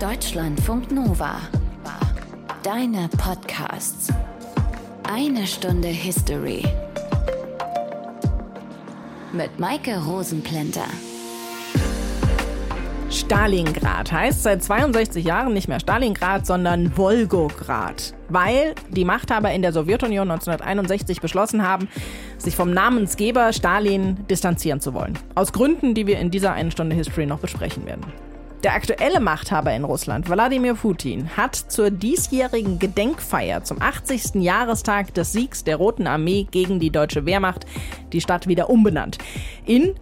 Deutschlandfunk Nova. Deine Podcasts. Eine Stunde History. Mit Maike Rosenplanter. Stalingrad heißt seit 62 Jahren nicht mehr Stalingrad, sondern Wolgograd, weil die Machthaber in der Sowjetunion 1961 beschlossen haben, sich vom Namensgeber Stalin distanzieren zu wollen. Aus Gründen, die wir in dieser einen Stunde History noch besprechen werden. Der aktuelle Machthaber in Russland, Wladimir Putin, hat zur diesjährigen Gedenkfeier zum 80. Jahrestag des Siegs der Roten Armee gegen die deutsche Wehrmacht die Stadt wieder umbenannt in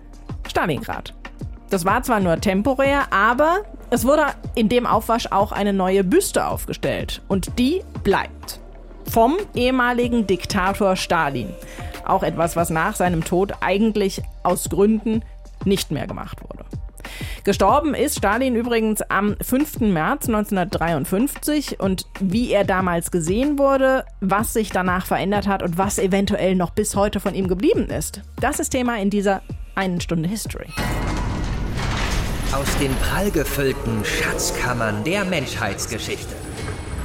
Stalingrad. Das war zwar nur temporär, aber es wurde in dem Aufwasch auch eine neue Büste aufgestellt. Und die bleibt. Vom ehemaligen Diktator Stalin. Auch etwas, was nach seinem Tod eigentlich aus Gründen nicht mehr gemacht wurde. Gestorben ist Stalin übrigens am 5. März 1953 und wie er damals gesehen wurde, was sich danach verändert hat und was eventuell noch bis heute von ihm geblieben ist, das ist Thema in dieser einen Stunde History. Aus den prallgefüllten Schatzkammern der Menschheitsgeschichte.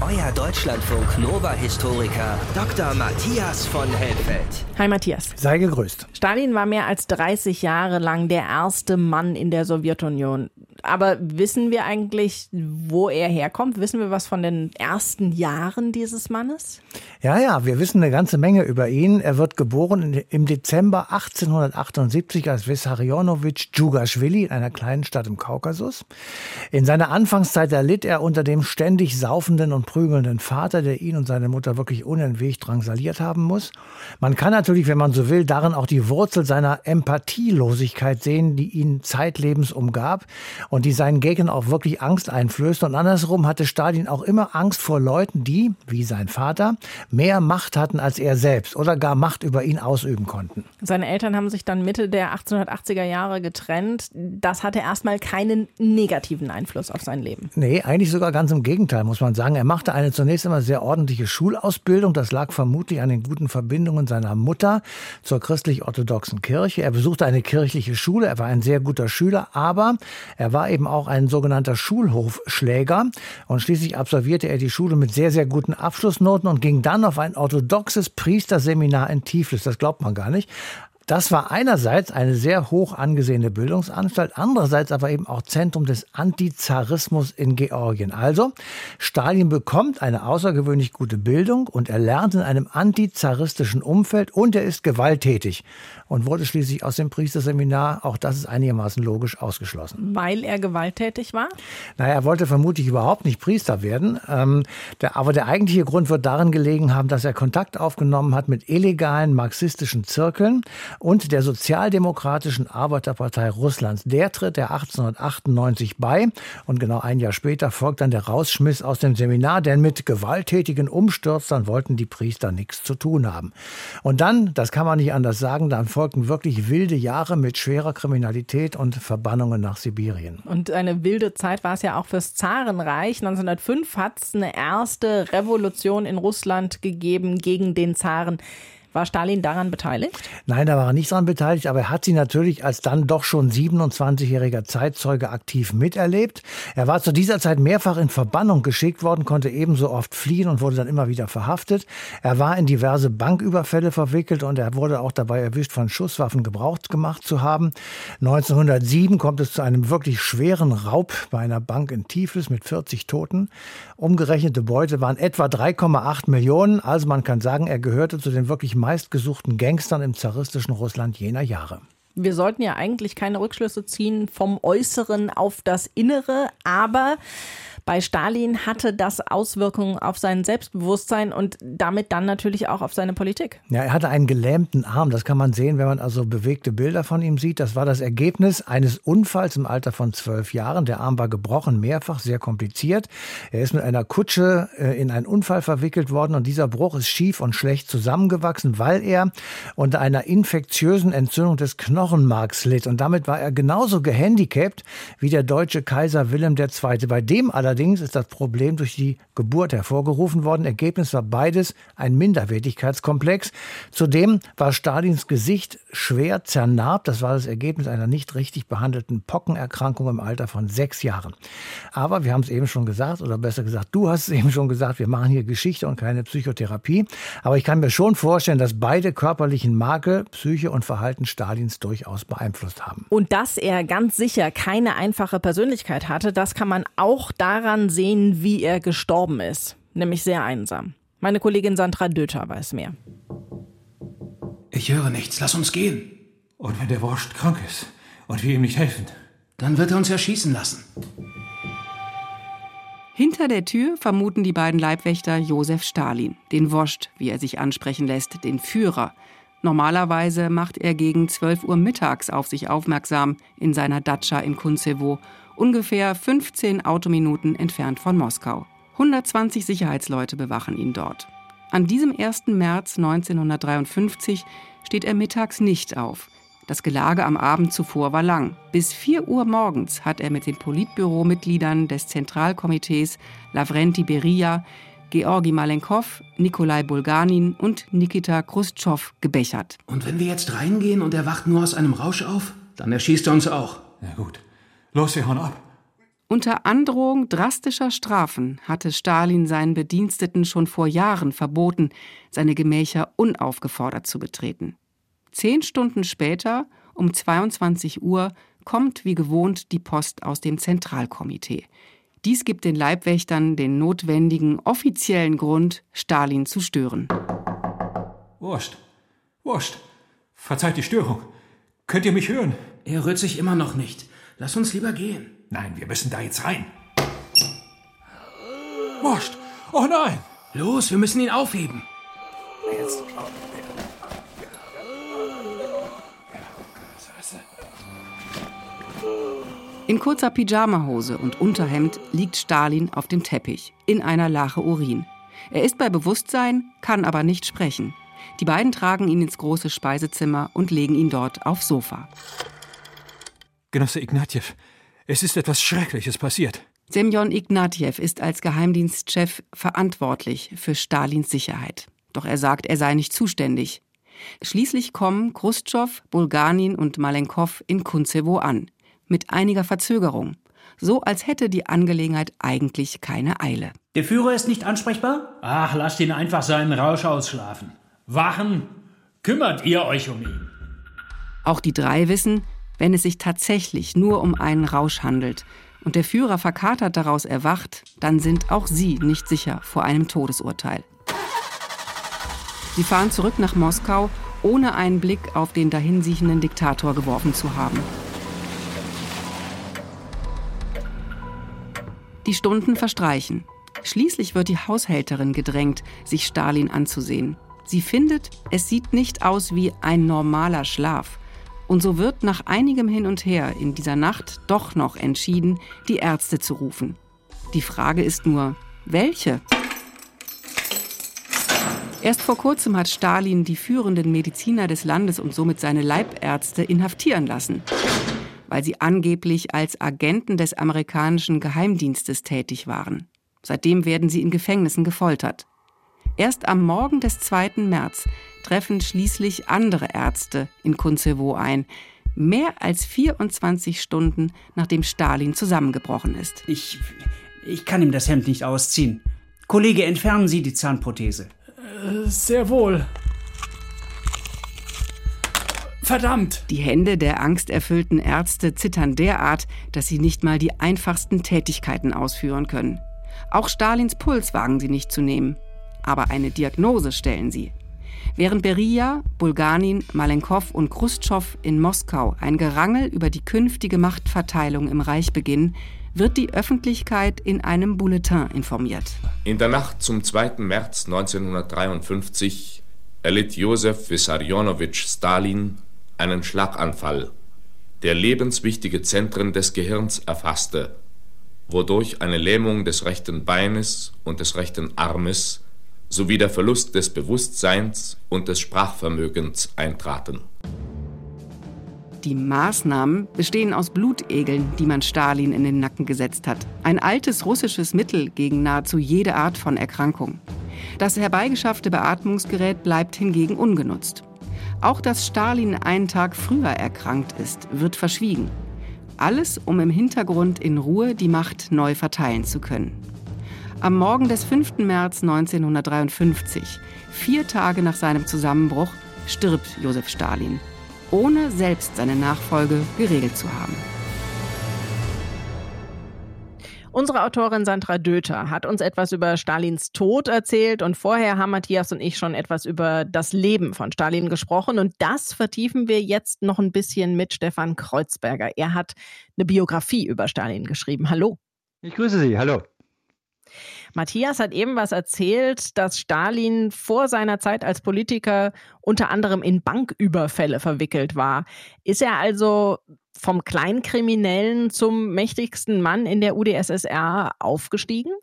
Euer Deutschlandfunk Nova-Historiker Dr. Matthias von Helfeld. Hi Matthias. Sei gegrüßt. Stalin war mehr als 30 Jahre lang der erste Mann in der Sowjetunion. Aber wissen wir eigentlich, wo er herkommt? Wissen wir was von den ersten Jahren dieses Mannes? Ja, ja, wir wissen eine ganze Menge über ihn. Er wird geboren im Dezember 1878 als Vissarionovich Djugaschwili in einer kleinen Stadt im Kaukasus. In seiner Anfangszeit erlitt er unter dem ständig saufenden und prügelnden Vater, der ihn und seine Mutter wirklich unentwegt drangsaliert haben muss. Man kann natürlich, wenn man so will, darin auch die Wurzel seiner Empathielosigkeit sehen, die ihn zeitlebens umgab und die seinen Gegnern auch wirklich Angst einflößt. Und andersrum hatte Stalin auch immer Angst vor Leuten, die, wie sein Vater, mehr Macht hatten als er selbst oder gar Macht über ihn ausüben konnten. Seine Eltern haben sich dann Mitte der 1880er Jahre getrennt. Das hatte erstmal keinen negativen Einfluss auf sein Leben. Nee, eigentlich sogar ganz im Gegenteil, muss man sagen. Er machte eine zunächst einmal sehr ordentliche Schulausbildung. Das lag vermutlich an den guten Verbindungen seiner Mutter zur christlich-orthodoxen Kirche. Er besuchte eine kirchliche Schule. Er war ein sehr guter Schüler, aber er war eben auch ein sogenannter Schulhofschläger. Und schließlich absolvierte er die Schule mit sehr, sehr guten Abschlussnoten und ging dann auf ein orthodoxes Priesterseminar in Tiflis. Das glaubt man gar nicht. Das war einerseits eine sehr hoch angesehene Bildungsanstalt, andererseits aber eben auch Zentrum des Antizarismus in Georgien. Also, Stalin bekommt eine außergewöhnlich gute Bildung und er lernt in einem antizaristischen Umfeld und er ist gewalttätig und wurde schließlich aus dem Priesterseminar, auch das ist einigermaßen logisch, ausgeschlossen. Weil er gewalttätig war? Naja, er wollte vermutlich überhaupt nicht Priester werden. Ähm, der, aber der eigentliche Grund wird darin gelegen haben, dass er Kontakt aufgenommen hat mit illegalen marxistischen Zirkeln und der Sozialdemokratischen Arbeiterpartei Russlands. Der tritt er 1898 bei und genau ein Jahr später folgt dann der Rausschmiss aus dem Seminar, denn mit gewalttätigen Umstürzern wollten die Priester nichts zu tun haben. Und dann, das kann man nicht anders sagen, dann folgten wirklich wilde Jahre mit schwerer Kriminalität und Verbannungen nach Sibirien. Und eine wilde Zeit war es ja auch fürs Zarenreich. 1905 hat es eine erste Revolution in Russland gegeben gegen den Zaren. War Stalin daran beteiligt? Nein, da war er nicht daran beteiligt, aber er hat sie natürlich als dann doch schon 27-jähriger Zeitzeuge aktiv miterlebt. Er war zu dieser Zeit mehrfach in Verbannung geschickt worden, konnte ebenso oft fliehen und wurde dann immer wieder verhaftet. Er war in diverse Banküberfälle verwickelt und er wurde auch dabei erwischt, von Schusswaffen Gebrauch gemacht zu haben. 1907 kommt es zu einem wirklich schweren Raub bei einer Bank in Tiflis mit 40 Toten. Umgerechnete Beute waren etwa 3,8 Millionen. Also man kann sagen, er gehörte zu den wirklich meistgesuchten Gangstern im zaristischen Russland jener Jahre. Wir sollten ja eigentlich keine Rückschlüsse ziehen vom Äußeren auf das Innere, aber bei Stalin hatte das Auswirkungen auf sein Selbstbewusstsein und damit dann natürlich auch auf seine Politik. Ja, er hatte einen gelähmten Arm. Das kann man sehen, wenn man also bewegte Bilder von ihm sieht. Das war das Ergebnis eines Unfalls im Alter von zwölf Jahren. Der Arm war gebrochen, mehrfach, sehr kompliziert. Er ist mit einer Kutsche äh, in einen Unfall verwickelt worden und dieser Bruch ist schief und schlecht zusammengewachsen, weil er unter einer infektiösen Entzündung des Knochens Knochenmarkslitt und damit war er genauso gehandicapt wie der deutsche Kaiser Wilhelm II. Bei dem allerdings ist das Problem durch die Geburt hervorgerufen worden. Ergebnis war beides ein Minderwertigkeitskomplex. Zudem war Stalins Gesicht schwer zernarbt. Das war das Ergebnis einer nicht richtig behandelten Pockenerkrankung im Alter von sechs Jahren. Aber wir haben es eben schon gesagt, oder besser gesagt, du hast es eben schon gesagt, wir machen hier Geschichte und keine Psychotherapie. Aber ich kann mir schon vorstellen, dass beide körperlichen Makel, Psyche und Verhalten Stalins durchaus beeinflusst haben. Und dass er ganz sicher keine einfache Persönlichkeit hatte, das kann man auch daran sehen, wie er gestorben ist. Nämlich sehr einsam. Meine Kollegin Sandra Döter weiß mehr. Ich höre nichts, lass uns gehen. Und wenn der Wurst krank ist und wir ihm nicht helfen? Dann wird er uns erschießen lassen. Hinter der Tür vermuten die beiden Leibwächter Josef Stalin, den Woscht, wie er sich ansprechen lässt, den Führer. Normalerweise macht er gegen 12 Uhr mittags auf sich aufmerksam in seiner Datscha in Kunzewo, ungefähr 15 Autominuten entfernt von Moskau. 120 Sicherheitsleute bewachen ihn dort. An diesem 1. März 1953 steht er mittags nicht auf. Das Gelage am Abend zuvor war lang. Bis 4 Uhr morgens hat er mit den Politbüromitgliedern des Zentralkomitees Lavrenti Beria, Georgi Malenkov, Nikolai Bulganin und Nikita Khrushchev gebechert. Und wenn wir jetzt reingehen und er wacht nur aus einem Rausch auf, dann erschießt er uns auch. Na gut. Los, wir hauen ab. Unter Androhung drastischer Strafen hatte Stalin seinen Bediensteten schon vor Jahren verboten, seine Gemächer unaufgefordert zu betreten. Zehn Stunden später, um 22 Uhr, kommt wie gewohnt die Post aus dem Zentralkomitee. Dies gibt den Leibwächtern den notwendigen offiziellen Grund, Stalin zu stören. Wurst, Wurst, verzeiht die Störung. Könnt ihr mich hören? Er rührt sich immer noch nicht. Lass uns lieber gehen. Nein, wir müssen da jetzt rein. Wurst, oh nein! Los, wir müssen ihn aufheben. Jetzt. In kurzer Pyjamahose und Unterhemd liegt Stalin auf dem Teppich, in einer Lache Urin. Er ist bei Bewusstsein, kann aber nicht sprechen. Die beiden tragen ihn ins große Speisezimmer und legen ihn dort aufs Sofa. Genosse Ignatjew, es ist etwas Schreckliches passiert. Semyon Ignatjew ist als Geheimdienstchef verantwortlich für Stalins Sicherheit. Doch er sagt, er sei nicht zuständig. Schließlich kommen Khrushchev, Bulganin und Malenkov in Kunzewo an mit einiger Verzögerung, so als hätte die Angelegenheit eigentlich keine Eile. Der Führer ist nicht ansprechbar? Ach, lasst ihn einfach seinen Rausch ausschlafen. Wachen, kümmert ihr euch um ihn. Auch die drei wissen, wenn es sich tatsächlich nur um einen Rausch handelt und der Führer verkatert daraus erwacht, dann sind auch sie nicht sicher vor einem Todesurteil. Sie fahren zurück nach Moskau, ohne einen Blick auf den dahinsiechenden Diktator geworfen zu haben. Die Stunden verstreichen. Schließlich wird die Haushälterin gedrängt, sich Stalin anzusehen. Sie findet, es sieht nicht aus wie ein normaler Schlaf. Und so wird nach einigem Hin und Her in dieser Nacht doch noch entschieden, die Ärzte zu rufen. Die Frage ist nur, welche? Erst vor kurzem hat Stalin die führenden Mediziner des Landes und somit seine Leibärzte inhaftieren lassen weil sie angeblich als Agenten des amerikanischen Geheimdienstes tätig waren. Seitdem werden sie in Gefängnissen gefoltert. Erst am Morgen des 2. März treffen schließlich andere Ärzte in Kunzewo ein, mehr als 24 Stunden nachdem Stalin zusammengebrochen ist. Ich, ich kann ihm das Hemd nicht ausziehen. Kollege, entfernen Sie die Zahnprothese. Äh, sehr wohl. Verdammt! Die Hände der angsterfüllten Ärzte zittern derart, dass sie nicht mal die einfachsten Tätigkeiten ausführen können. Auch Stalins Puls wagen sie nicht zu nehmen. Aber eine Diagnose stellen sie. Während Beria, Bulganin, Malenkov und Khrushchev in Moskau ein Gerangel über die künftige Machtverteilung im Reich beginnen, wird die Öffentlichkeit in einem Bulletin informiert. In der Nacht zum 2. März 1953 erlitt Josef Wissarionowitsch Stalin einen Schlaganfall, der lebenswichtige Zentren des Gehirns erfasste, wodurch eine Lähmung des rechten Beines und des rechten Armes sowie der Verlust des Bewusstseins und des Sprachvermögens eintraten. Die Maßnahmen bestehen aus Blutegeln, die man Stalin in den Nacken gesetzt hat. Ein altes russisches Mittel gegen nahezu jede Art von Erkrankung. Das herbeigeschaffte Beatmungsgerät bleibt hingegen ungenutzt. Auch dass Stalin einen Tag früher erkrankt ist, wird verschwiegen. Alles, um im Hintergrund in Ruhe die Macht neu verteilen zu können. Am Morgen des 5. März 1953, vier Tage nach seinem Zusammenbruch, stirbt Josef Stalin ohne selbst seine Nachfolge geregelt zu haben. Unsere Autorin Sandra Döter hat uns etwas über Stalins Tod erzählt und vorher haben Matthias und ich schon etwas über das Leben von Stalin gesprochen und das vertiefen wir jetzt noch ein bisschen mit Stefan Kreuzberger. Er hat eine Biografie über Stalin geschrieben. Hallo. Ich grüße Sie. Hallo. Matthias hat eben was erzählt, dass Stalin vor seiner Zeit als Politiker unter anderem in Banküberfälle verwickelt war. Ist er also vom Kleinkriminellen zum mächtigsten Mann in der UdSSR aufgestiegen?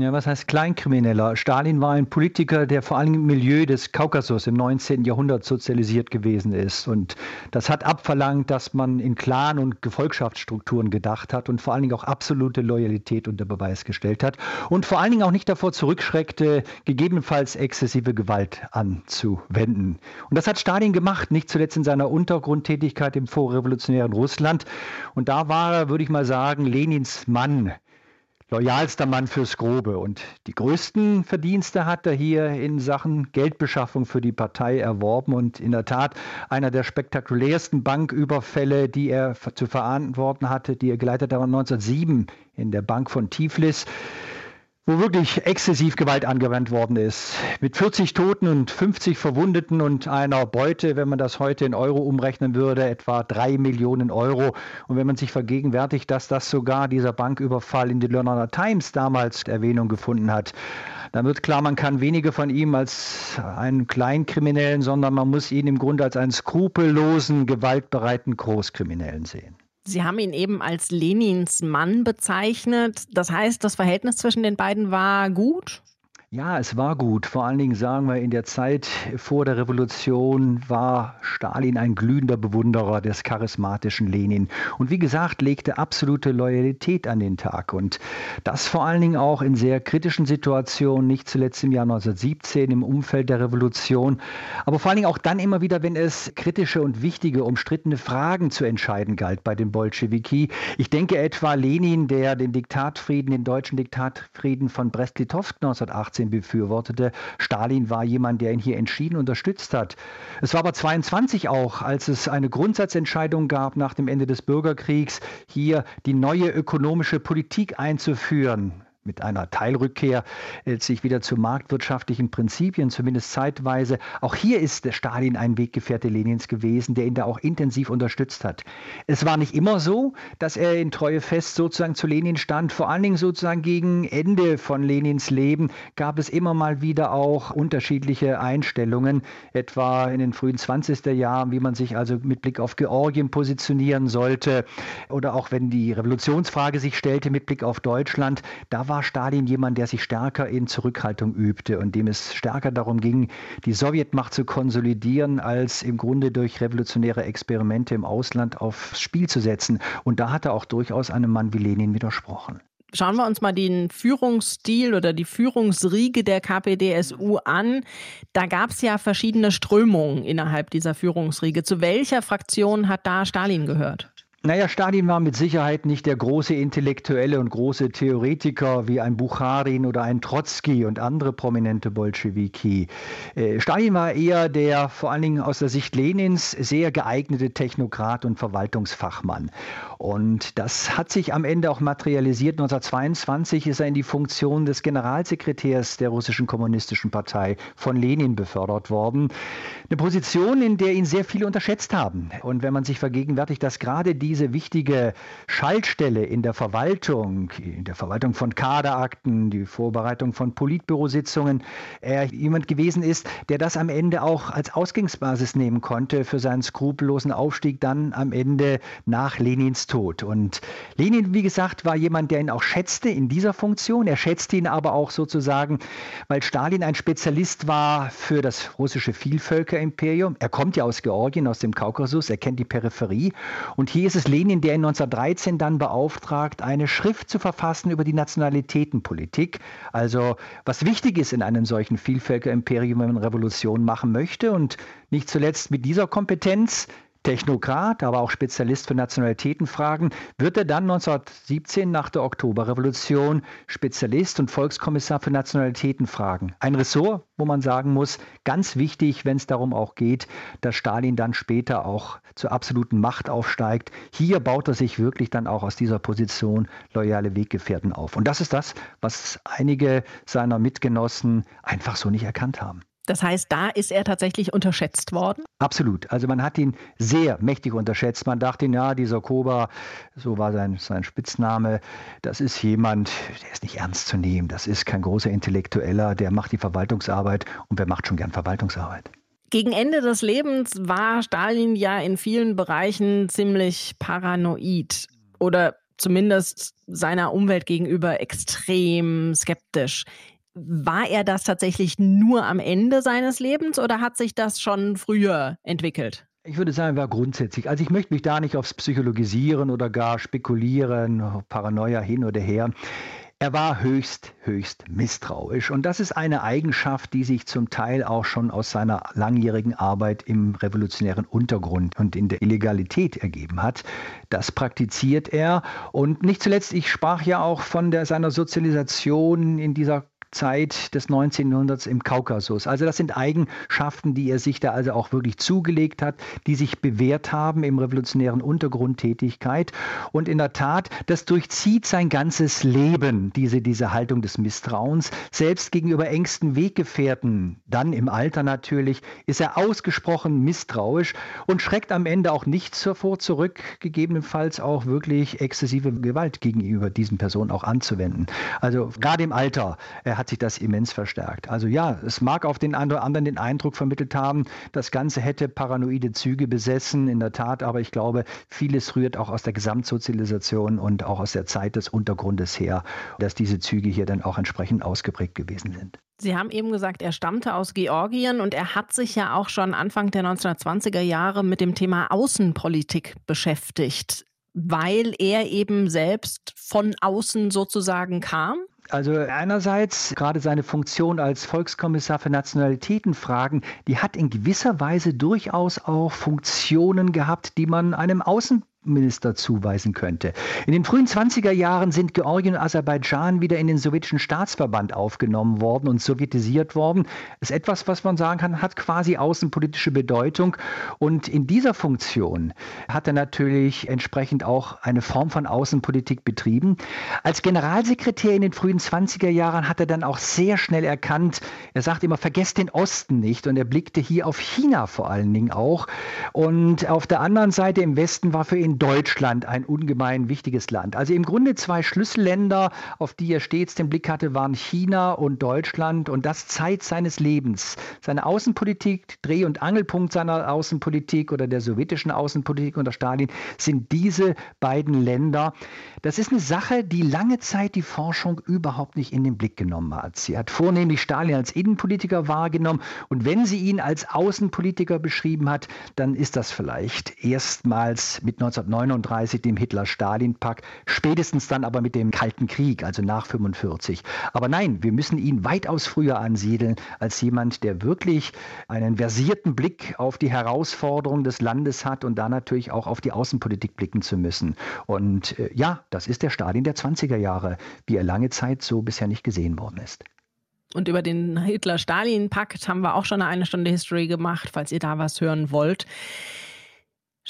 Ja, was heißt Kleinkrimineller? Stalin war ein Politiker, der vor allem im Milieu des Kaukasus im 19. Jahrhundert sozialisiert gewesen ist. Und das hat abverlangt, dass man in Clan- und Gefolgschaftsstrukturen gedacht hat und vor allen Dingen auch absolute Loyalität unter Beweis gestellt hat. Und vor allen Dingen auch nicht davor zurückschreckte, gegebenenfalls exzessive Gewalt anzuwenden. Und das hat Stalin gemacht, nicht zuletzt in seiner Untergrundtätigkeit im vorrevolutionären Russland. Und da war er, würde ich mal sagen, Lenins Mann loyalster Mann fürs Grobe. Und die größten Verdienste hat er hier in Sachen Geldbeschaffung für die Partei erworben. Und in der Tat einer der spektakulärsten Banküberfälle, die er zu verantworten hatte, die er geleitet hat, war 1907 in der Bank von Tiflis wo wirklich exzessiv Gewalt angewandt worden ist. Mit 40 Toten und 50 Verwundeten und einer Beute, wenn man das heute in Euro umrechnen würde, etwa drei Millionen Euro. Und wenn man sich vergegenwärtigt, dass das sogar dieser Banküberfall in die Londoner Times damals Erwähnung gefunden hat, dann wird klar, man kann weniger von ihm als einen Kleinkriminellen, sondern man muss ihn im Grunde als einen skrupellosen, gewaltbereiten Großkriminellen sehen. Sie haben ihn eben als Lenins Mann bezeichnet. Das heißt, das Verhältnis zwischen den beiden war gut? Ja, es war gut. Vor allen Dingen sagen wir, in der Zeit vor der Revolution war Stalin ein glühender Bewunderer des charismatischen Lenin. Und wie gesagt, legte absolute Loyalität an den Tag. Und das vor allen Dingen auch in sehr kritischen Situationen, nicht zuletzt im Jahr 1917 im Umfeld der Revolution. Aber vor allen Dingen auch dann immer wieder, wenn es kritische und wichtige, umstrittene Fragen zu entscheiden galt bei den Bolschewiki. Ich denke etwa Lenin, der den Diktatfrieden, den deutschen Diktatfrieden von Brest-Litovsk 1918 1918 befürwortete. Stalin war jemand, der ihn hier entschieden unterstützt hat. Es war aber 22 auch, als es eine Grundsatzentscheidung gab nach dem Ende des Bürgerkriegs, hier die neue ökonomische Politik einzuführen mit einer Teilrückkehr äh, sich wieder zu marktwirtschaftlichen Prinzipien, zumindest zeitweise. Auch hier ist Stalin ein Weggefährte Lenins gewesen, der ihn da auch intensiv unterstützt hat. Es war nicht immer so, dass er in Treue fest sozusagen zu Lenin stand. Vor allen Dingen sozusagen gegen Ende von Lenins Leben gab es immer mal wieder auch unterschiedliche Einstellungen, etwa in den frühen 20. Jahren, wie man sich also mit Blick auf Georgien positionieren sollte oder auch wenn die Revolutionsfrage sich stellte mit Blick auf Deutschland. Da war war Stalin jemand, der sich stärker in Zurückhaltung übte und dem es stärker darum ging, die Sowjetmacht zu konsolidieren, als im Grunde durch revolutionäre Experimente im Ausland aufs Spiel zu setzen. Und da hat er auch durchaus einem Mann wie Lenin widersprochen. Schauen wir uns mal den Führungsstil oder die Führungsriege der KPDSU an. Da gab es ja verschiedene Strömungen innerhalb dieser Führungsriege. Zu welcher Fraktion hat da Stalin gehört? Naja, Stalin war mit Sicherheit nicht der große Intellektuelle und große Theoretiker wie ein Bucharin oder ein Trotzki und andere prominente Bolschewiki. Äh, Stalin war eher der vor allen Dingen aus der Sicht Lenins sehr geeignete Technokrat und Verwaltungsfachmann. Und das hat sich am Ende auch materialisiert. 1922 ist er in die Funktion des Generalsekretärs der russischen kommunistischen Partei von Lenin befördert worden. Eine Position, in der ihn sehr viele unterschätzt haben. Und wenn man sich vergegenwärtigt, dass gerade die diese wichtige Schaltstelle in der Verwaltung, in der Verwaltung von Kaderakten, die Vorbereitung von Politbürositzungen, er jemand gewesen ist, der das am Ende auch als Ausgangsbasis nehmen konnte für seinen skrupellosen Aufstieg dann am Ende nach Lenins Tod. Und Lenin, wie gesagt, war jemand, der ihn auch schätzte in dieser Funktion. Er schätzte ihn aber auch sozusagen, weil Stalin ein Spezialist war für das russische Vielvölkerimperium. Er kommt ja aus Georgien, aus dem Kaukasus, er kennt die Peripherie. Und hier ist es Lenin, der ihn 1913 dann beauftragt, eine Schrift zu verfassen über die Nationalitätenpolitik. Also was wichtig ist in einem solchen Vielvölkerimperium, wenn man Revolution machen möchte. Und nicht zuletzt mit dieser Kompetenz Technokrat, aber auch Spezialist für Nationalitätenfragen, wird er dann 1917 nach der Oktoberrevolution Spezialist und Volkskommissar für Nationalitätenfragen. Ein Ressort, wo man sagen muss, ganz wichtig, wenn es darum auch geht, dass Stalin dann später auch zur absoluten Macht aufsteigt. Hier baut er sich wirklich dann auch aus dieser Position loyale Weggefährten auf. Und das ist das, was einige seiner Mitgenossen einfach so nicht erkannt haben. Das heißt, da ist er tatsächlich unterschätzt worden? Absolut. Also man hat ihn sehr mächtig unterschätzt. Man dachte, ja, dieser Koba, so war sein, sein Spitzname, das ist jemand, der ist nicht ernst zu nehmen. Das ist kein großer Intellektueller, der macht die Verwaltungsarbeit und wer macht schon gern Verwaltungsarbeit? Gegen Ende des Lebens war Stalin ja in vielen Bereichen ziemlich paranoid oder zumindest seiner Umwelt gegenüber extrem skeptisch. War er das tatsächlich nur am Ende seines Lebens oder hat sich das schon früher entwickelt? Ich würde sagen, war grundsätzlich. Also ich möchte mich da nicht aufs Psychologisieren oder gar spekulieren, Paranoia hin oder her. Er war höchst, höchst misstrauisch. Und das ist eine Eigenschaft, die sich zum Teil auch schon aus seiner langjährigen Arbeit im revolutionären Untergrund und in der Illegalität ergeben hat. Das praktiziert er. Und nicht zuletzt, ich sprach ja auch von der, seiner Sozialisation in dieser Zeit des 19. Jahrhunderts im Kaukasus. Also das sind Eigenschaften, die er sich da also auch wirklich zugelegt hat, die sich bewährt haben im revolutionären Untergrundtätigkeit. Und in der Tat, das durchzieht sein ganzes Leben, diese, diese Haltung des Misstrauens. Selbst gegenüber engsten Weggefährten, dann im Alter natürlich, ist er ausgesprochen misstrauisch und schreckt am Ende auch nichts hervor zurück, gegebenenfalls auch wirklich exzessive Gewalt gegenüber diesen Personen auch anzuwenden. Also gerade im Alter, er hat sich das immens verstärkt. Also ja, es mag auf den einen oder anderen den Eindruck vermittelt haben, das Ganze hätte paranoide Züge besessen, in der Tat, aber ich glaube, vieles rührt auch aus der Gesamtsozialisation und auch aus der Zeit des Untergrundes her, dass diese Züge hier dann auch entsprechend ausgeprägt gewesen sind. Sie haben eben gesagt, er stammte aus Georgien und er hat sich ja auch schon Anfang der 1920er Jahre mit dem Thema Außenpolitik beschäftigt, weil er eben selbst von außen sozusagen kam. Also einerseits gerade seine Funktion als Volkskommissar für Nationalitätenfragen, die hat in gewisser Weise durchaus auch Funktionen gehabt, die man einem Außen Minister zuweisen könnte. In den frühen 20er Jahren sind Georgien und Aserbaidschan wieder in den sowjetischen Staatsverband aufgenommen worden und sowjetisiert worden. Das ist etwas, was man sagen kann, hat quasi außenpolitische Bedeutung. Und in dieser Funktion hat er natürlich entsprechend auch eine Form von Außenpolitik betrieben. Als Generalsekretär in den frühen 20er Jahren hat er dann auch sehr schnell erkannt, er sagt immer, vergesst den Osten nicht. Und er blickte hier auf China vor allen Dingen auch. Und auf der anderen Seite im Westen war für ihn Deutschland ein ungemein wichtiges Land. Also im Grunde zwei Schlüsselländer, auf die er stets den Blick hatte, waren China und Deutschland und das Zeit seines Lebens. Seine Außenpolitik, Dreh- und Angelpunkt seiner Außenpolitik oder der sowjetischen Außenpolitik unter Stalin sind diese beiden Länder. Das ist eine Sache, die lange Zeit die Forschung überhaupt nicht in den Blick genommen hat. Sie hat vornehmlich Stalin als Innenpolitiker wahrgenommen und wenn sie ihn als Außenpolitiker beschrieben hat, dann ist das vielleicht erstmals mit 19 1939 dem Hitler-Stalin-Pakt, spätestens dann aber mit dem Kalten Krieg, also nach 45. Aber nein, wir müssen ihn weitaus früher ansiedeln als jemand, der wirklich einen versierten Blick auf die Herausforderungen des Landes hat und da natürlich auch auf die Außenpolitik blicken zu müssen. Und äh, ja, das ist der Stalin der 20er Jahre, wie er lange Zeit so bisher nicht gesehen worden ist. Und über den Hitler-Stalin-Pakt haben wir auch schon eine Stunde History gemacht, falls ihr da was hören wollt.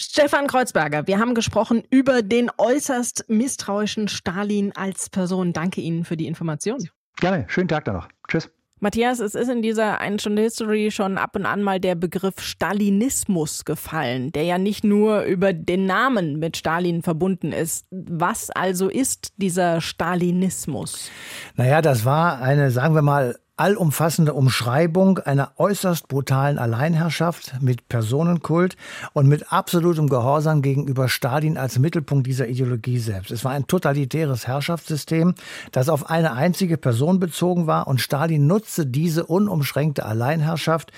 Stefan Kreuzberger, wir haben gesprochen über den äußerst misstrauischen Stalin als Person. Danke Ihnen für die Information. Gerne, schönen Tag dann noch. Tschüss. Matthias, es ist in dieser einen Stunde History schon ab und an mal der Begriff Stalinismus gefallen, der ja nicht nur über den Namen mit Stalin verbunden ist. Was also ist dieser Stalinismus? Naja, das war eine, sagen wir mal, allumfassende Umschreibung einer äußerst brutalen Alleinherrschaft mit Personenkult und mit absolutem Gehorsam gegenüber Stalin als Mittelpunkt dieser Ideologie selbst. Es war ein totalitäres Herrschaftssystem, das auf eine einzige Person bezogen war und Stalin nutzte diese unumschränkte Alleinherrschaft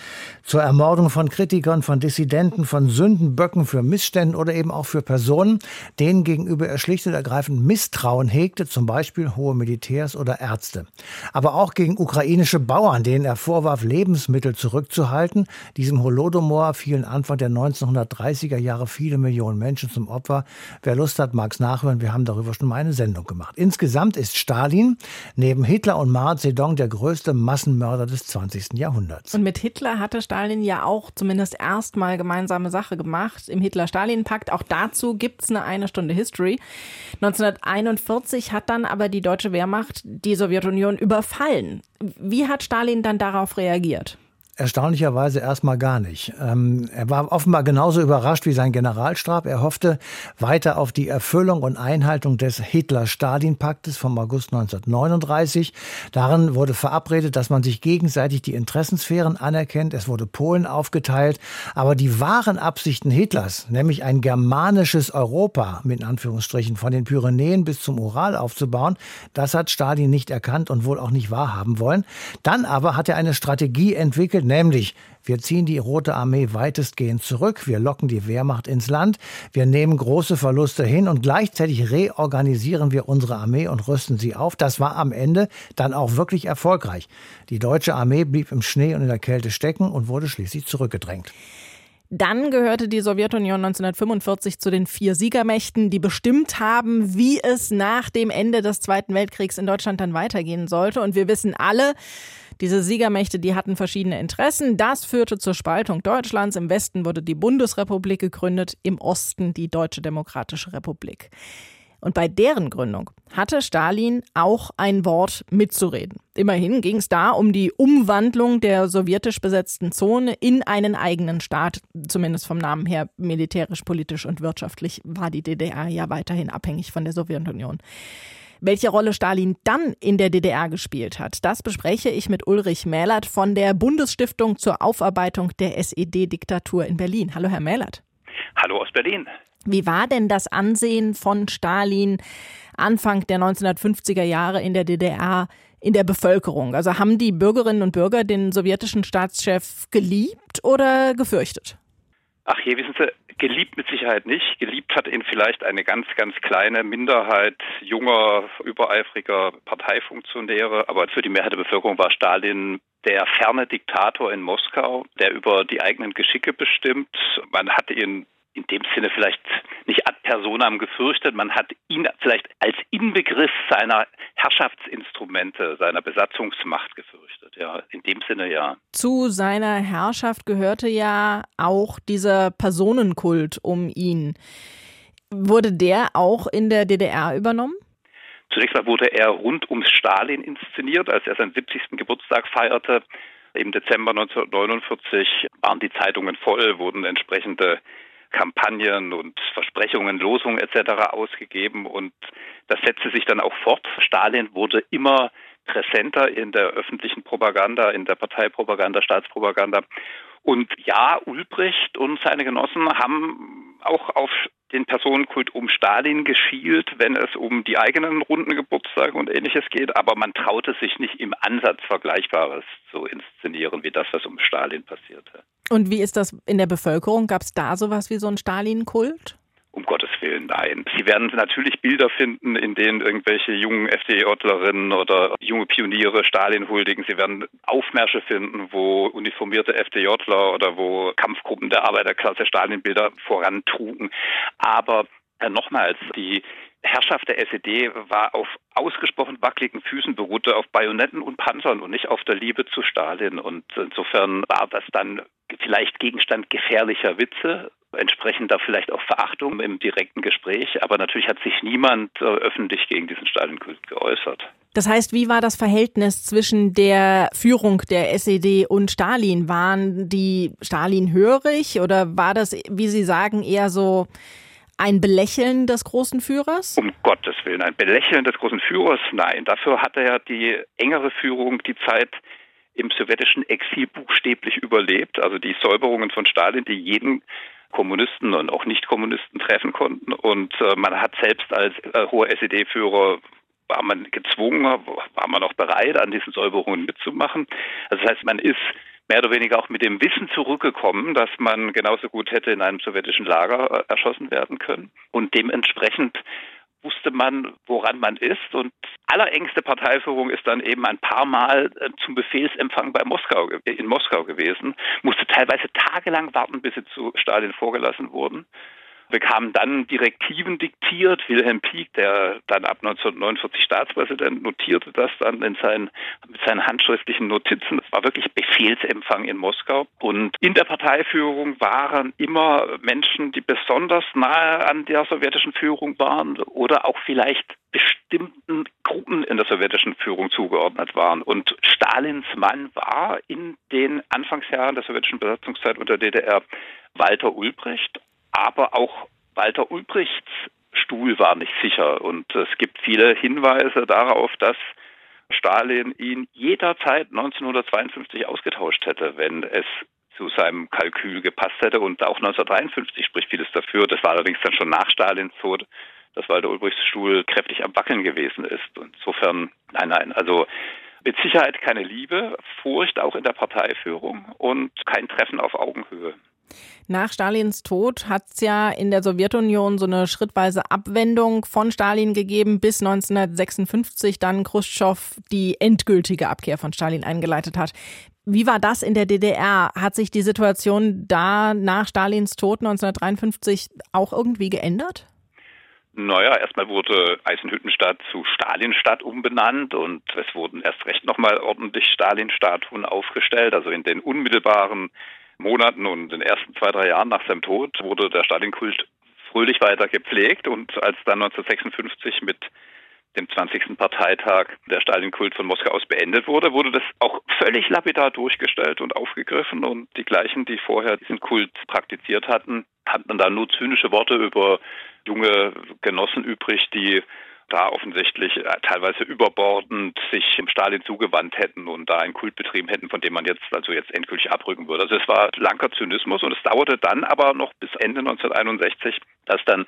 zur Ermordung von Kritikern, von Dissidenten, von Sündenböcken für Missständen oder eben auch für Personen, denen gegenüber er schlicht und ergreifend Misstrauen hegte, zum Beispiel hohe Militärs oder Ärzte. Aber auch gegen ukrainische Polnische Bauern, denen er vorwarf, Lebensmittel zurückzuhalten. Diesem Holodomor fielen Anfang der 1930er Jahre viele Millionen Menschen zum Opfer. Wer Lust hat, mag es nachhören. Wir haben darüber schon mal eine Sendung gemacht. Insgesamt ist Stalin neben Hitler und Mao Zedong der größte Massenmörder des 20. Jahrhunderts. Und mit Hitler hatte Stalin ja auch zumindest erstmal gemeinsame Sache gemacht im Hitler-Stalin-Pakt. Auch dazu gibt es eine eine Stunde History. 1941 hat dann aber die deutsche Wehrmacht die Sowjetunion überfallen. Wie hat Stalin dann darauf reagiert? Erstaunlicherweise erstmal gar nicht. Ähm, er war offenbar genauso überrascht wie sein Generalstab. Er hoffte weiter auf die Erfüllung und Einhaltung des Hitler-Stalin-Paktes vom August 1939. Darin wurde verabredet, dass man sich gegenseitig die Interessensphären anerkennt. Es wurde Polen aufgeteilt. Aber die wahren Absichten Hitlers, nämlich ein germanisches Europa, mit Anführungsstrichen, von den Pyrenäen bis zum Ural aufzubauen, das hat Stalin nicht erkannt und wohl auch nicht wahrhaben wollen. Dann aber hat er eine Strategie entwickelt, nämlich wir ziehen die Rote Armee weitestgehend zurück, wir locken die Wehrmacht ins Land, wir nehmen große Verluste hin und gleichzeitig reorganisieren wir unsere Armee und rüsten sie auf. Das war am Ende dann auch wirklich erfolgreich. Die deutsche Armee blieb im Schnee und in der Kälte stecken und wurde schließlich zurückgedrängt. Dann gehörte die Sowjetunion 1945 zu den vier Siegermächten, die bestimmt haben, wie es nach dem Ende des Zweiten Weltkriegs in Deutschland dann weitergehen sollte. Und wir wissen alle, diese Siegermächte, die hatten verschiedene Interessen. Das führte zur Spaltung Deutschlands. Im Westen wurde die Bundesrepublik gegründet, im Osten die Deutsche Demokratische Republik. Und bei deren Gründung hatte Stalin auch ein Wort mitzureden. Immerhin ging es da um die Umwandlung der sowjetisch besetzten Zone in einen eigenen Staat, zumindest vom Namen her militärisch, politisch und wirtschaftlich war die DDR ja weiterhin abhängig von der Sowjetunion. Welche Rolle Stalin dann in der DDR gespielt hat, das bespreche ich mit Ulrich Mählert von der Bundesstiftung zur Aufarbeitung der SED-Diktatur in Berlin. Hallo, Herr Mählert. Hallo aus Berlin. Wie war denn das Ansehen von Stalin Anfang der 1950er Jahre in der DDR in der Bevölkerung? Also haben die Bürgerinnen und Bürger den sowjetischen Staatschef geliebt oder gefürchtet? Ach je, wissen Sie, geliebt mit Sicherheit nicht. Geliebt hat ihn vielleicht eine ganz, ganz kleine Minderheit junger, übereifriger Parteifunktionäre. Aber für die Mehrheit der Bevölkerung war Stalin der ferne Diktator in Moskau, der über die eigenen Geschicke bestimmt. Man hat ihn in dem Sinne vielleicht nicht ad personam gefürchtet. Man hat ihn vielleicht als Inbegriff seiner Herrschaftsinstrumente, seiner Besatzungsmacht gefürchtet. Ja, in dem Sinne ja. Zu seiner Herrschaft gehörte ja auch dieser Personenkult um ihn. Wurde der auch in der DDR übernommen? Zunächst mal wurde er rund ums Stalin inszeniert, als er seinen 70. Geburtstag feierte. Im Dezember 1949 waren die Zeitungen voll, wurden entsprechende Kampagnen und Versprechungen, Losungen etc. ausgegeben und das setzte sich dann auch fort. Stalin wurde immer präsenter in der öffentlichen Propaganda, in der Parteipropaganda, Staatspropaganda. Und ja, Ulbricht und seine Genossen haben auch auf den Personenkult um Stalin geschielt, wenn es um die eigenen runden Geburtstage und ähnliches geht, aber man traute sich nicht im Ansatz Vergleichbares zu inszenieren, wie das, was um Stalin passierte. Und wie ist das in der Bevölkerung? Gab es da sowas wie so einen Stalin-Kult? Um Gottes Willen, nein. Sie werden natürlich Bilder finden, in denen irgendwelche jungen FDJlerinnen oder junge Pioniere Stalin huldigen. Sie werden Aufmärsche finden, wo uniformierte FDJler oder wo Kampfgruppen der Arbeiterklasse Stalin-Bilder vorantrugen. Aber äh, nochmals, die Herrschaft der SED war auf ausgesprochen wackeligen Füßen, beruhte auf Bajonetten und Panzern und nicht auf der Liebe zu Stalin. Und insofern war das dann vielleicht Gegenstand gefährlicher Witze, entsprechend da vielleicht auch Verachtung im direkten Gespräch. Aber natürlich hat sich niemand äh, öffentlich gegen diesen Stalin-Kult geäußert. Das heißt, wie war das Verhältnis zwischen der Führung der SED und Stalin? Waren die Stalin hörig oder war das, wie Sie sagen, eher so ein Belächeln des großen Führers? Um Gottes Willen, ein Belächeln des großen Führers? Nein, dafür hatte ja die engere Führung die Zeit im sowjetischen Exil buchstäblich überlebt. Also die Säuberungen von Stalin, die jeden Kommunisten und auch Nicht-Kommunisten treffen konnten. Und äh, man hat selbst als äh, hoher SED-Führer war man gezwungen, war man auch bereit, an diesen Säuberungen mitzumachen. Also das heißt, man ist mehr oder weniger auch mit dem Wissen zurückgekommen, dass man genauso gut hätte in einem sowjetischen Lager äh, erschossen werden können. Und dementsprechend wusste man, woran man ist. Und allerengste Parteiführung ist dann eben ein paar Mal äh, zum Befehlsempfang bei Moskau, in Moskau gewesen, musste teilweise tagelang warten, bis sie zu Stalin vorgelassen wurden bekamen dann Direktiven diktiert. Wilhelm Pieck, der dann ab 1949 Staatspräsident, notierte das dann in seinen, mit seinen handschriftlichen Notizen. Das war wirklich Befehlsempfang in Moskau. Und in der Parteiführung waren immer Menschen, die besonders nahe an der sowjetischen Führung waren oder auch vielleicht bestimmten Gruppen in der sowjetischen Führung zugeordnet waren. Und Stalins Mann war in den Anfangsjahren der sowjetischen Besatzungszeit unter DDR Walter Ulbricht, aber auch Walter Ulbrichts Stuhl war nicht sicher. Und es gibt viele Hinweise darauf, dass Stalin ihn jederzeit 1952 ausgetauscht hätte, wenn es zu seinem Kalkül gepasst hätte. Und auch 1953 spricht vieles dafür. Das war allerdings dann schon nach Stalins Tod, dass Walter Ulbrichts Stuhl kräftig am Wackeln gewesen ist. Und insofern, nein, nein, also mit Sicherheit keine Liebe, Furcht auch in der Parteiführung und kein Treffen auf Augenhöhe. Nach Stalins Tod hat es ja in der Sowjetunion so eine schrittweise Abwendung von Stalin gegeben, bis 1956 dann Khrushchev die endgültige Abkehr von Stalin eingeleitet hat. Wie war das in der DDR? Hat sich die Situation da nach Stalins Tod 1953 auch irgendwie geändert? Naja, erstmal wurde Eisenhüttenstadt zu Stalinstadt umbenannt und es wurden erst recht nochmal ordentlich Stalin-Statuen aufgestellt. Also in den unmittelbaren Monaten und den ersten zwei, drei Jahren nach seinem Tod wurde der Stalin-Kult fröhlich weiter gepflegt und als dann 1956 mit dem 20. Parteitag der Stalin-Kult von Moskau aus beendet wurde, wurde das auch völlig lapidar durchgestellt und aufgegriffen und die gleichen, die vorher diesen Kult praktiziert hatten, hatten dann nur zynische Worte über junge Genossen übrig, die da offensichtlich äh, teilweise überbordend sich dem Stalin zugewandt hätten und da einen Kult betrieben hätten, von dem man jetzt also jetzt endgültig abrücken würde. Also es war blanker Zynismus und es dauerte dann aber noch bis Ende 1961, dass dann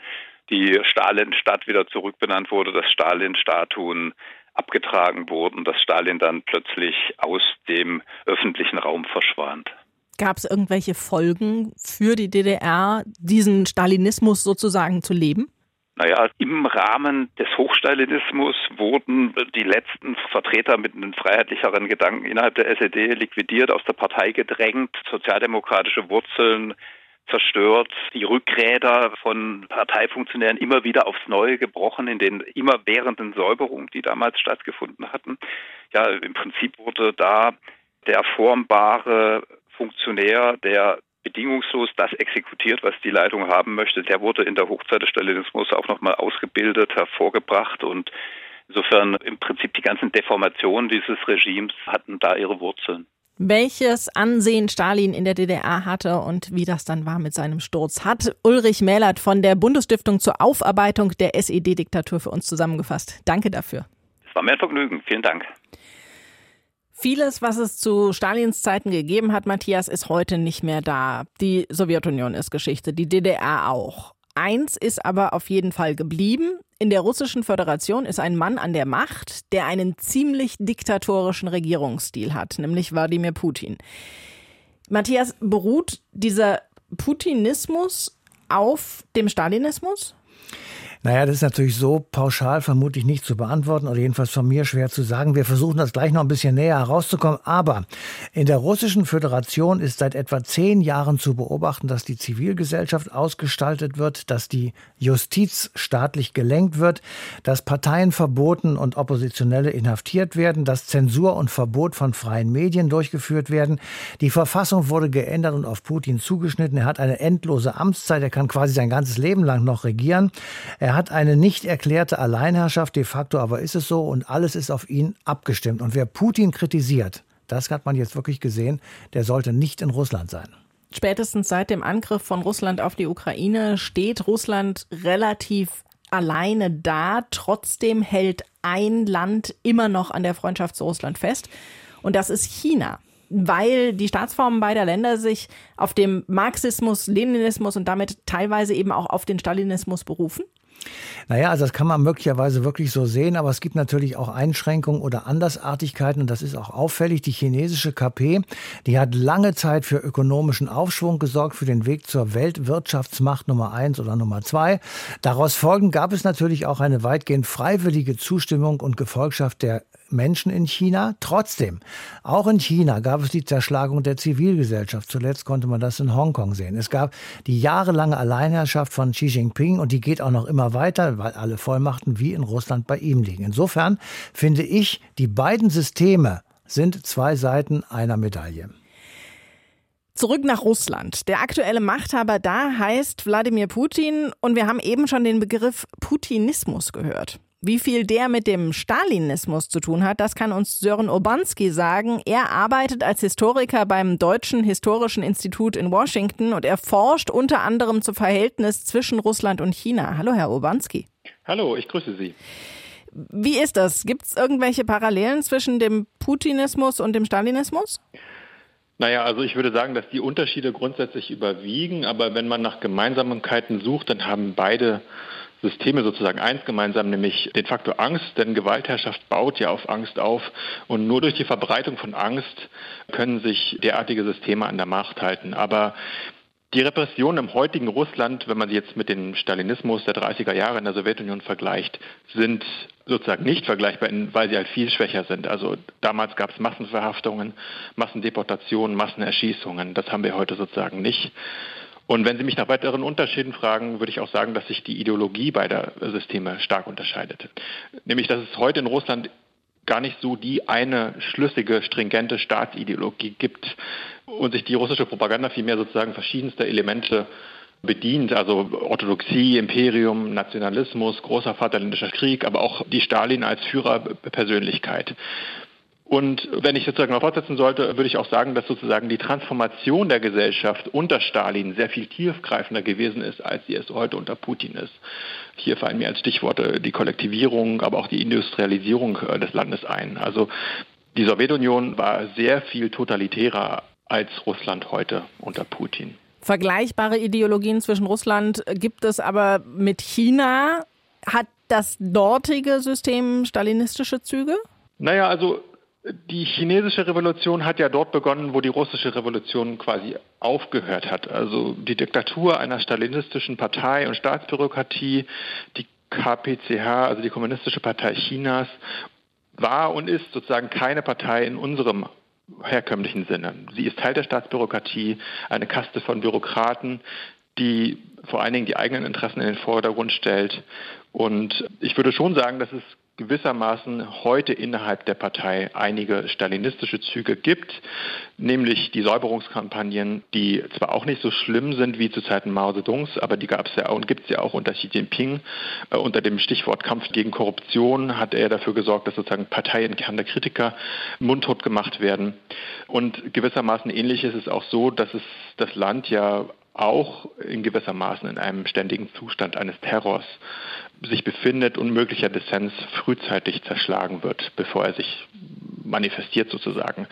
die Stalin-Stadt wieder zurückbenannt wurde, dass Stalin-Statuen abgetragen wurden, dass Stalin dann plötzlich aus dem öffentlichen Raum verschwand. Gab es irgendwelche Folgen für die DDR, diesen Stalinismus sozusagen zu leben? Naja, im Rahmen des Hochstalinismus wurden die letzten Vertreter mit einem freiheitlicheren Gedanken innerhalb der SED liquidiert, aus der Partei gedrängt, sozialdemokratische Wurzeln zerstört, die Rückräder von Parteifunktionären immer wieder aufs Neue gebrochen in den immerwährenden Säuberungen, die damals stattgefunden hatten. Ja, im Prinzip wurde da der formbare Funktionär, der bedingungslos das exekutiert, was die Leitung haben möchte. Der wurde in der Hochzeit des Stalinismus auch nochmal ausgebildet, hervorgebracht und insofern im Prinzip die ganzen Deformationen dieses Regimes hatten da ihre Wurzeln. Welches Ansehen Stalin in der DDR hatte und wie das dann war mit seinem Sturz, hat Ulrich Mählert von der Bundesstiftung zur Aufarbeitung der SED-Diktatur für uns zusammengefasst. Danke dafür. Es war mir ein Vergnügen. Vielen Dank. Vieles, was es zu Stalins Zeiten gegeben hat, Matthias, ist heute nicht mehr da. Die Sowjetunion ist Geschichte, die DDR auch. Eins ist aber auf jeden Fall geblieben. In der Russischen Föderation ist ein Mann an der Macht, der einen ziemlich diktatorischen Regierungsstil hat, nämlich Wladimir Putin. Matthias, beruht dieser Putinismus auf dem Stalinismus? Naja, das ist natürlich so pauschal vermutlich nicht zu beantworten oder jedenfalls von mir schwer zu sagen. Wir versuchen das gleich noch ein bisschen näher herauszukommen. Aber in der Russischen Föderation ist seit etwa zehn Jahren zu beobachten, dass die Zivilgesellschaft ausgestaltet wird, dass die Justiz staatlich gelenkt wird, dass Parteien verboten und Oppositionelle inhaftiert werden, dass Zensur und Verbot von freien Medien durchgeführt werden. Die Verfassung wurde geändert und auf Putin zugeschnitten. Er hat eine endlose Amtszeit. Er kann quasi sein ganzes Leben lang noch regieren. Er Er hat eine nicht erklärte Alleinherrschaft, de facto aber ist es so und alles ist auf ihn abgestimmt. Und wer Putin kritisiert, das hat man jetzt wirklich gesehen, der sollte nicht in Russland sein. Spätestens seit dem Angriff von Russland auf die Ukraine steht Russland relativ alleine da. Trotzdem hält ein Land immer noch an der Freundschaft zu Russland fest. Und das ist China weil die Staatsformen beider Länder sich auf dem Marxismus, Leninismus und damit teilweise eben auch auf den Stalinismus berufen? Naja, also das kann man möglicherweise wirklich so sehen, aber es gibt natürlich auch Einschränkungen oder Andersartigkeiten und das ist auch auffällig. Die chinesische KP, die hat lange Zeit für ökonomischen Aufschwung gesorgt, für den Weg zur Weltwirtschaftsmacht Nummer eins oder Nummer zwei. Daraus folgend gab es natürlich auch eine weitgehend freiwillige Zustimmung und Gefolgschaft der Menschen in China. Trotzdem, auch in China gab es die Zerschlagung der Zivilgesellschaft. Zuletzt konnte man das in Hongkong sehen. Es gab die jahrelange Alleinherrschaft von Xi Jinping und die geht auch noch immer weiter, weil alle Vollmachten wie in Russland bei ihm liegen. Insofern finde ich, die beiden Systeme sind zwei Seiten einer Medaille. Zurück nach Russland. Der aktuelle Machthaber da heißt Wladimir Putin und wir haben eben schon den Begriff Putinismus gehört. Wie viel der mit dem Stalinismus zu tun hat, das kann uns Sören Obanski sagen. Er arbeitet als Historiker beim Deutschen Historischen Institut in Washington und er forscht unter anderem zum Verhältnis zwischen Russland und China. Hallo, Herr Obanski. Hallo, ich grüße Sie. Wie ist das? Gibt es irgendwelche Parallelen zwischen dem Putinismus und dem Stalinismus? Naja, also ich würde sagen, dass die Unterschiede grundsätzlich überwiegen, aber wenn man nach Gemeinsamkeiten sucht, dann haben beide Systeme sozusagen eins gemeinsam, nämlich den Faktor Angst, denn Gewaltherrschaft baut ja auf Angst auf und nur durch die Verbreitung von Angst können sich derartige Systeme an der Macht halten. Aber die Repression im heutigen Russland, wenn man sie jetzt mit dem Stalinismus der 30er Jahre in der Sowjetunion vergleicht, sind sozusagen nicht vergleichbar, weil sie halt viel schwächer sind. Also damals gab es Massenverhaftungen, Massendeportationen, Massenerschießungen. Das haben wir heute sozusagen nicht. Und wenn Sie mich nach weiteren Unterschieden fragen, würde ich auch sagen, dass sich die Ideologie beider Systeme stark unterscheidet. Nämlich, dass es heute in Russland gar nicht so die eine schlüssige, stringente Staatsideologie gibt und sich die russische Propaganda vielmehr sozusagen verschiedenster Elemente bedient, also Orthodoxie, Imperium, Nationalismus, großer Vaterländischer Krieg, aber auch die Stalin als Führerpersönlichkeit. Und wenn ich sozusagen noch fortsetzen sollte, würde ich auch sagen, dass sozusagen die Transformation der Gesellschaft unter Stalin sehr viel tiefgreifender gewesen ist, als sie es heute unter Putin ist. Hier fallen mir als Stichworte die Kollektivierung, aber auch die Industrialisierung äh, des Landes ein. Also die Sowjetunion war sehr viel totalitärer als Russland heute unter Putin. Vergleichbare Ideologien zwischen Russland gibt es aber mit China. Hat das dortige System stalinistische Züge? Naja, also die chinesische Revolution hat ja dort begonnen, wo die russische Revolution quasi aufgehört hat. Also die Diktatur einer stalinistischen Partei und Staatsbürokratie, die KPCH, also die Kommunistische Partei Chinas, war und ist sozusagen keine Partei in unserem herkömmlichen Sinne. Sie ist Teil der Staatsbürokratie, eine Kaste von Bürokraten, die vor allen Dingen die eigenen Interessen in den Vordergrund stellt. Und ich würde schon sagen, dass es gewissermaßen heute innerhalb der Partei einige stalinistische Züge gibt, nämlich die Säuberungskampagnen, die zwar auch nicht so schlimm sind wie zu Zeiten Mao Zedongs, aber die gab es ja auch und gibt es ja auch unter Xi Jinping. Äh, unter dem Stichwort Kampf gegen Korruption hat er dafür gesorgt, dass sozusagen parteiinterne Kritiker mundtot gemacht werden. Und gewissermaßen ähnlich ist es auch so, dass es das Land ja auch in gewissermaßen in einem ständigen Zustand eines Terrors sich befindet und möglicher Dissens frühzeitig zerschlagen wird, bevor er sich manifestiert sozusagen.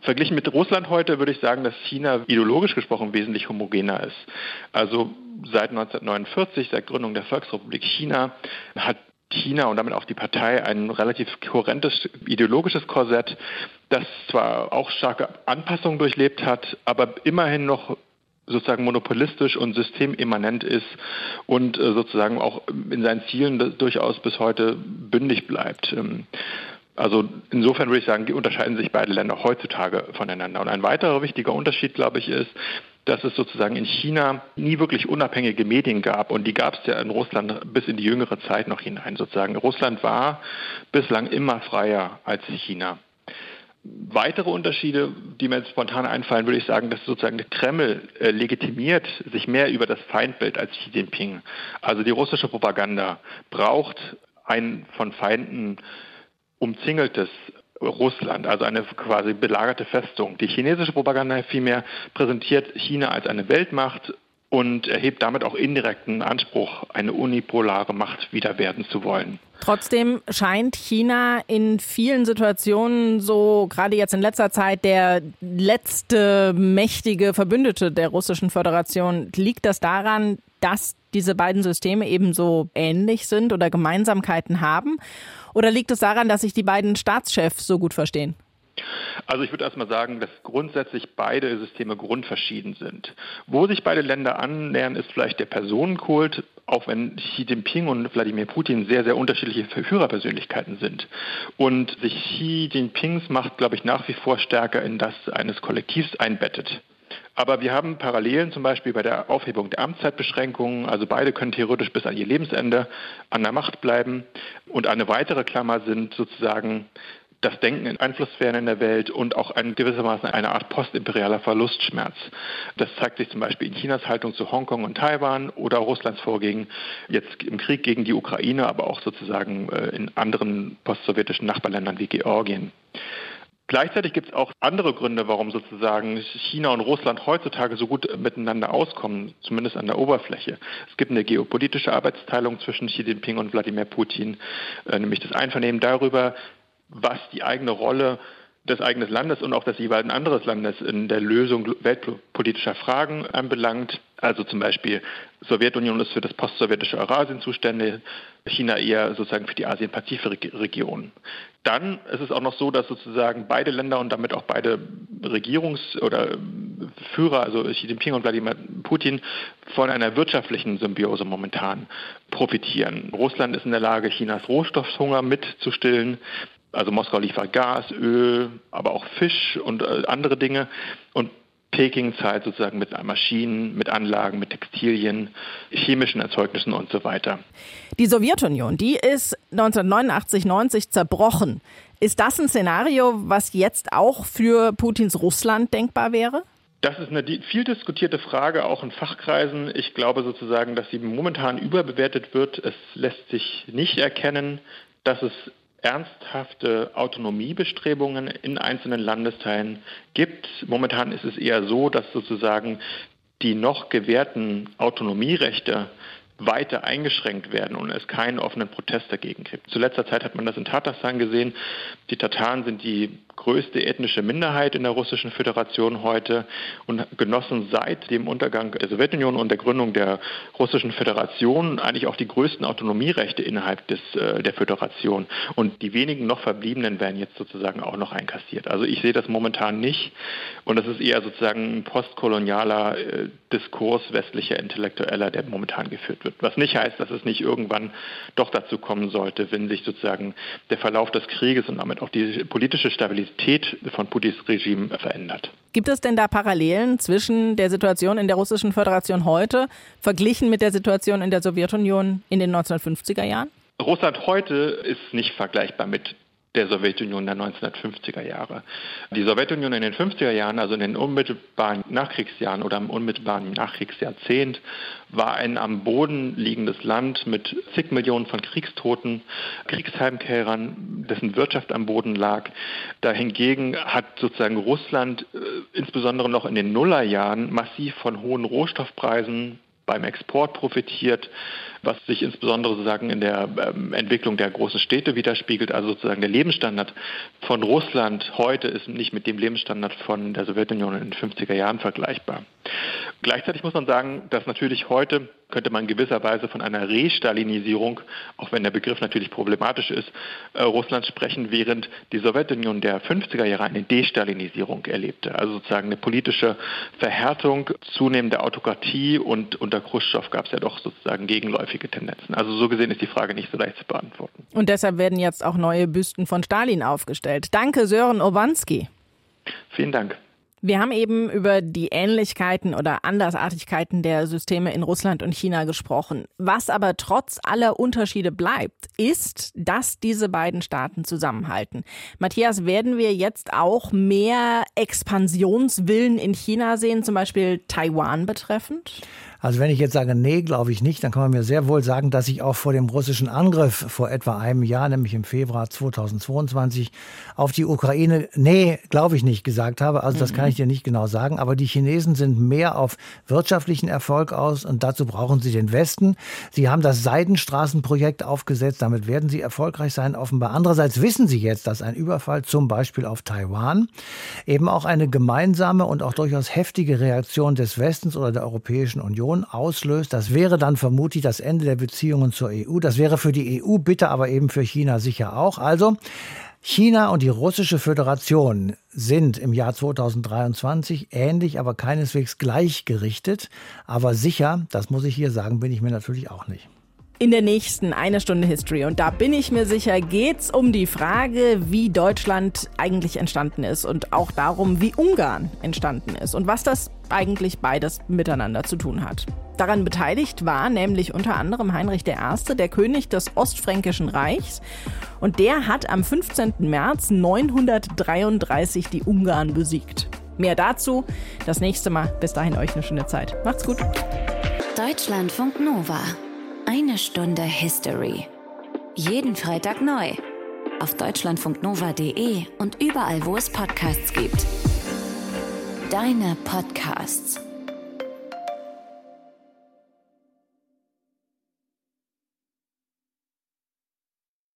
Verglichen mit Russland heute würde ich sagen, dass China ideologisch gesprochen wesentlich homogener ist. Also seit 1949, seit Gründung der Volksrepublik China, hat China und damit auch die Partei ein relativ kohärentes ideologisches Korsett, das zwar auch starke Anpassungen durchlebt hat, aber immerhin noch sozusagen monopolistisch und systemimmanent ist und äh, sozusagen auch in seinen Zielen durchaus bis heute bündig bleibt. Ähm, also insofern würde ich sagen, unterscheiden sich beide Länder heutzutage voneinander. Und ein weiterer wichtiger Unterschied, glaube ich, ist, dass es sozusagen in China nie wirklich unabhängige Medien gab. Und die gab es ja in Russland bis in die jüngere Zeit noch hinein. Sozusagen Russland war bislang immer freier als China. Weitere Unterschiede, die mir jetzt spontan einfallen, würde ich sagen, dass sozusagen der Kreml äh, legitimiert sich mehr über das Feindbild als Xi Jinping. Also die russische Propaganda braucht ein von Feinden umzingeltes Russland, also eine quasi belagerte Festung. Die chinesische Propaganda vielmehr präsentiert China als eine Weltmacht und erhebt damit auch indirekten Anspruch, eine unipolare Macht wieder werden zu wollen. Trotzdem scheint China in vielen Situationen so, gerade jetzt in letzter Zeit, der letzte mächtige Verbündete der Russischen Föderation. Liegt das daran, dass diese beiden Systeme eben so ähnlich sind oder Gemeinsamkeiten haben? Oder liegt es daran, dass sich die beiden Staatschefs so gut verstehen? Also ich würde erstmal sagen, dass grundsätzlich beide Systeme grundverschieden sind. Wo sich beide Länder annähern, ist vielleicht der Personenkult, auch wenn Xi Jinping und Wladimir Putin sehr, sehr unterschiedliche Führerpersönlichkeiten sind. Und sich Xi Jinpings Macht, glaube ich, nach wie vor stärker in das eines Kollektivs einbettet. Aber wir haben Parallelen zum Beispiel bei der Aufhebung der Amtszeitbeschränkungen. Also beide können theoretisch bis an ihr Lebensende an der Macht bleiben. Und eine weitere Klammer sind sozusagen das Denken in Einflusssphären in der Welt und auch ein gewissermaßen eine Art postimperialer Verlustschmerz. Das zeigt sich zum Beispiel in Chinas Haltung zu Hongkong und Taiwan oder Russlands Vorgehen jetzt im Krieg gegen die Ukraine, aber auch sozusagen äh, in anderen postsowjetischen Nachbarländern wie Georgien. Gleichzeitig gibt es auch andere Gründe, warum sozusagen China und Russland heutzutage so gut miteinander auskommen, zumindest an der Oberfläche. Es gibt eine geopolitische Arbeitsteilung zwischen Xi Jinping und Wladimir Putin, äh, nämlich das Einvernehmen darüber, was die eigene Rolle des eigenen Landes und auch des jeweiligen anderen Landes in der Lösung weltpolitischer Fragen anbelangt. Also zum Beispiel Sowjetunion ist für das postsowjetische Eurasien zuständig, China eher sozusagen für die Asien-Pazifik-Region. Dann ist es auch noch so, dass sozusagen beide Länder und damit auch beide Regierungs- oder Führer, also Xi Jinping und Wladimir Putin, von einer wirtschaftlichen Symbiose momentan profitieren. Russland ist in der Lage, Chinas Rohstoffhunger mitzustillen. Also Moskau liefert Gas, Öl, aber auch Fisch und äh, andere Dinge. Und Peking zahlt sozusagen mit Maschinen, mit Anlagen, mit Textilien, chemischen Erzeugnissen und so weiter. Die Sowjetunion, die ist 1989, 90 zerbrochen. Ist das ein Szenario, was jetzt auch für Putins Russland denkbar wäre? Das ist eine viel diskutierte Frage, auch in Fachkreisen. Ich glaube sozusagen, dass sie momentan überbewertet wird. Es lässt sich nicht erkennen, dass es ernsthafte Autonomiebestrebungen in einzelnen Landesteilen gibt. Momentan ist es eher so, dass sozusagen die noch gewährten Autonomierechte weiter eingeschränkt werden und es keinen offenen Protest dagegen gibt. Zu letzter Zeit hat man das in Tatarstan gesehen. Die Tataren sind die größte ethnische Minderheit in der Russischen Föderation heute und genossen seit dem Untergang der Sowjetunion und der Gründung der Russischen Föderation eigentlich auch die größten Autonomierechte innerhalb des, äh, der Föderation. Und die wenigen noch verbliebenen werden jetzt sozusagen auch noch einkassiert. Also ich sehe das momentan nicht und das ist eher sozusagen ein postkolonialer äh, Diskurs westlicher Intellektueller, der momentan geführt wird. Was nicht heißt, dass es nicht irgendwann doch dazu kommen sollte, wenn sich sozusagen der Verlauf des Krieges und damit auch die politische Stabilität Legitimität von Putins Regime verändert. Gibt es denn da Parallelen zwischen der Situation in der Russischen Föderation heute verglichen mit der Situation in der Sowjetunion in den 1950er Jahren? Russland heute ist nicht vergleichbar mit der Sowjetunion der 1950er Jahre. Die Sowjetunion in den 50er Jahren, also in den unmittelbaren Nachkriegsjahren oder im unmittelbaren Nachkriegsjahrzehnt, war ein am Boden liegendes Land mit zig Millionen von Kriegstoten, Kriegsheimkehrern, dessen Wirtschaft am Boden lag. Dahingegen hat sozusagen Russland äh, insbesondere noch in den Nullerjahren massiv von hohen Rohstoffpreisen beim Export profitiert, was sich insbesondere sozusagen in der ähm, Entwicklung der großen Städte widerspiegelt. Also sozusagen der Lebensstandard von Russland heute ist nicht mit dem Lebensstandard von der Sowjetunion in den 50er Jahren vergleichbar. Gleichzeitig muss man sagen, dass natürlich heute könnte man gewisserweise von einer Restalinisierung, auch wenn der Begriff natürlich problematisch ist, äh, Russland sprechen, während die Sowjetunion der 50er Jahre eine Destalinisierung erlebte. Also sozusagen eine politische Verhärtung, zunehmende Autokratie und unter Khrushchev gab es ja doch sozusagen gegenläufige Tendenzen. Also so gesehen ist die Frage nicht so leicht zu beantworten. Und deshalb werden jetzt auch neue Büsten von Stalin aufgestellt. Danke, Sören Obanski. Vielen Dank. Wir haben eben über die Ähnlichkeiten oder Andersartigkeiten der Systeme in Russland und China gesprochen. Was aber trotz aller Unterschiede bleibt, ist, dass diese beiden Staaten zusammenhalten. Matthias, werden wir jetzt auch mehr Expansionswillen in China sehen, zum Beispiel Taiwan betreffend? Also wenn ich jetzt sage, nee, glaube ich nicht, dann kann man mir sehr wohl sagen, dass ich auch vor dem russischen Angriff vor etwa einem Jahr, nämlich im Februar 2022, auf die Ukraine, nee, glaube ich nicht gesagt habe. Also das kann ich dir nicht genau sagen. Aber die Chinesen sind mehr auf wirtschaftlichen Erfolg aus und dazu brauchen sie den Westen. Sie haben das Seidenstraßenprojekt aufgesetzt. Damit werden sie erfolgreich sein, offenbar. Andererseits wissen sie jetzt, dass ein Überfall zum Beispiel auf Taiwan eben auch eine gemeinsame und auch durchaus heftige Reaktion des Westens oder der Europäischen Union Union auslöst. Das wäre dann vermutlich das Ende der Beziehungen zur EU. Das wäre für die EU bitte, aber eben für China sicher auch. Also China und die russische Föderation sind im Jahr 2023 ähnlich, aber keineswegs gleichgerichtet. Aber sicher, das muss ich hier sagen, bin ich mir natürlich auch nicht. In der nächsten eine Stunde History, und da bin ich mir sicher, geht's um die Frage, wie Deutschland eigentlich entstanden ist und auch darum, wie Ungarn entstanden ist und was das eigentlich beides miteinander zu tun hat. Daran beteiligt war nämlich unter anderem Heinrich I., der König des Ostfränkischen Reichs. Und der hat am 15. März 933 die Ungarn besiegt. Mehr dazu das nächste Mal. Bis dahin euch eine schöne Zeit. Macht's gut. Deutschlandfunk Nova. Eine Stunde History. Jeden Freitag neu. Auf deutschlandfunknova.de und überall, wo es Podcasts gibt. Deine Podcasts.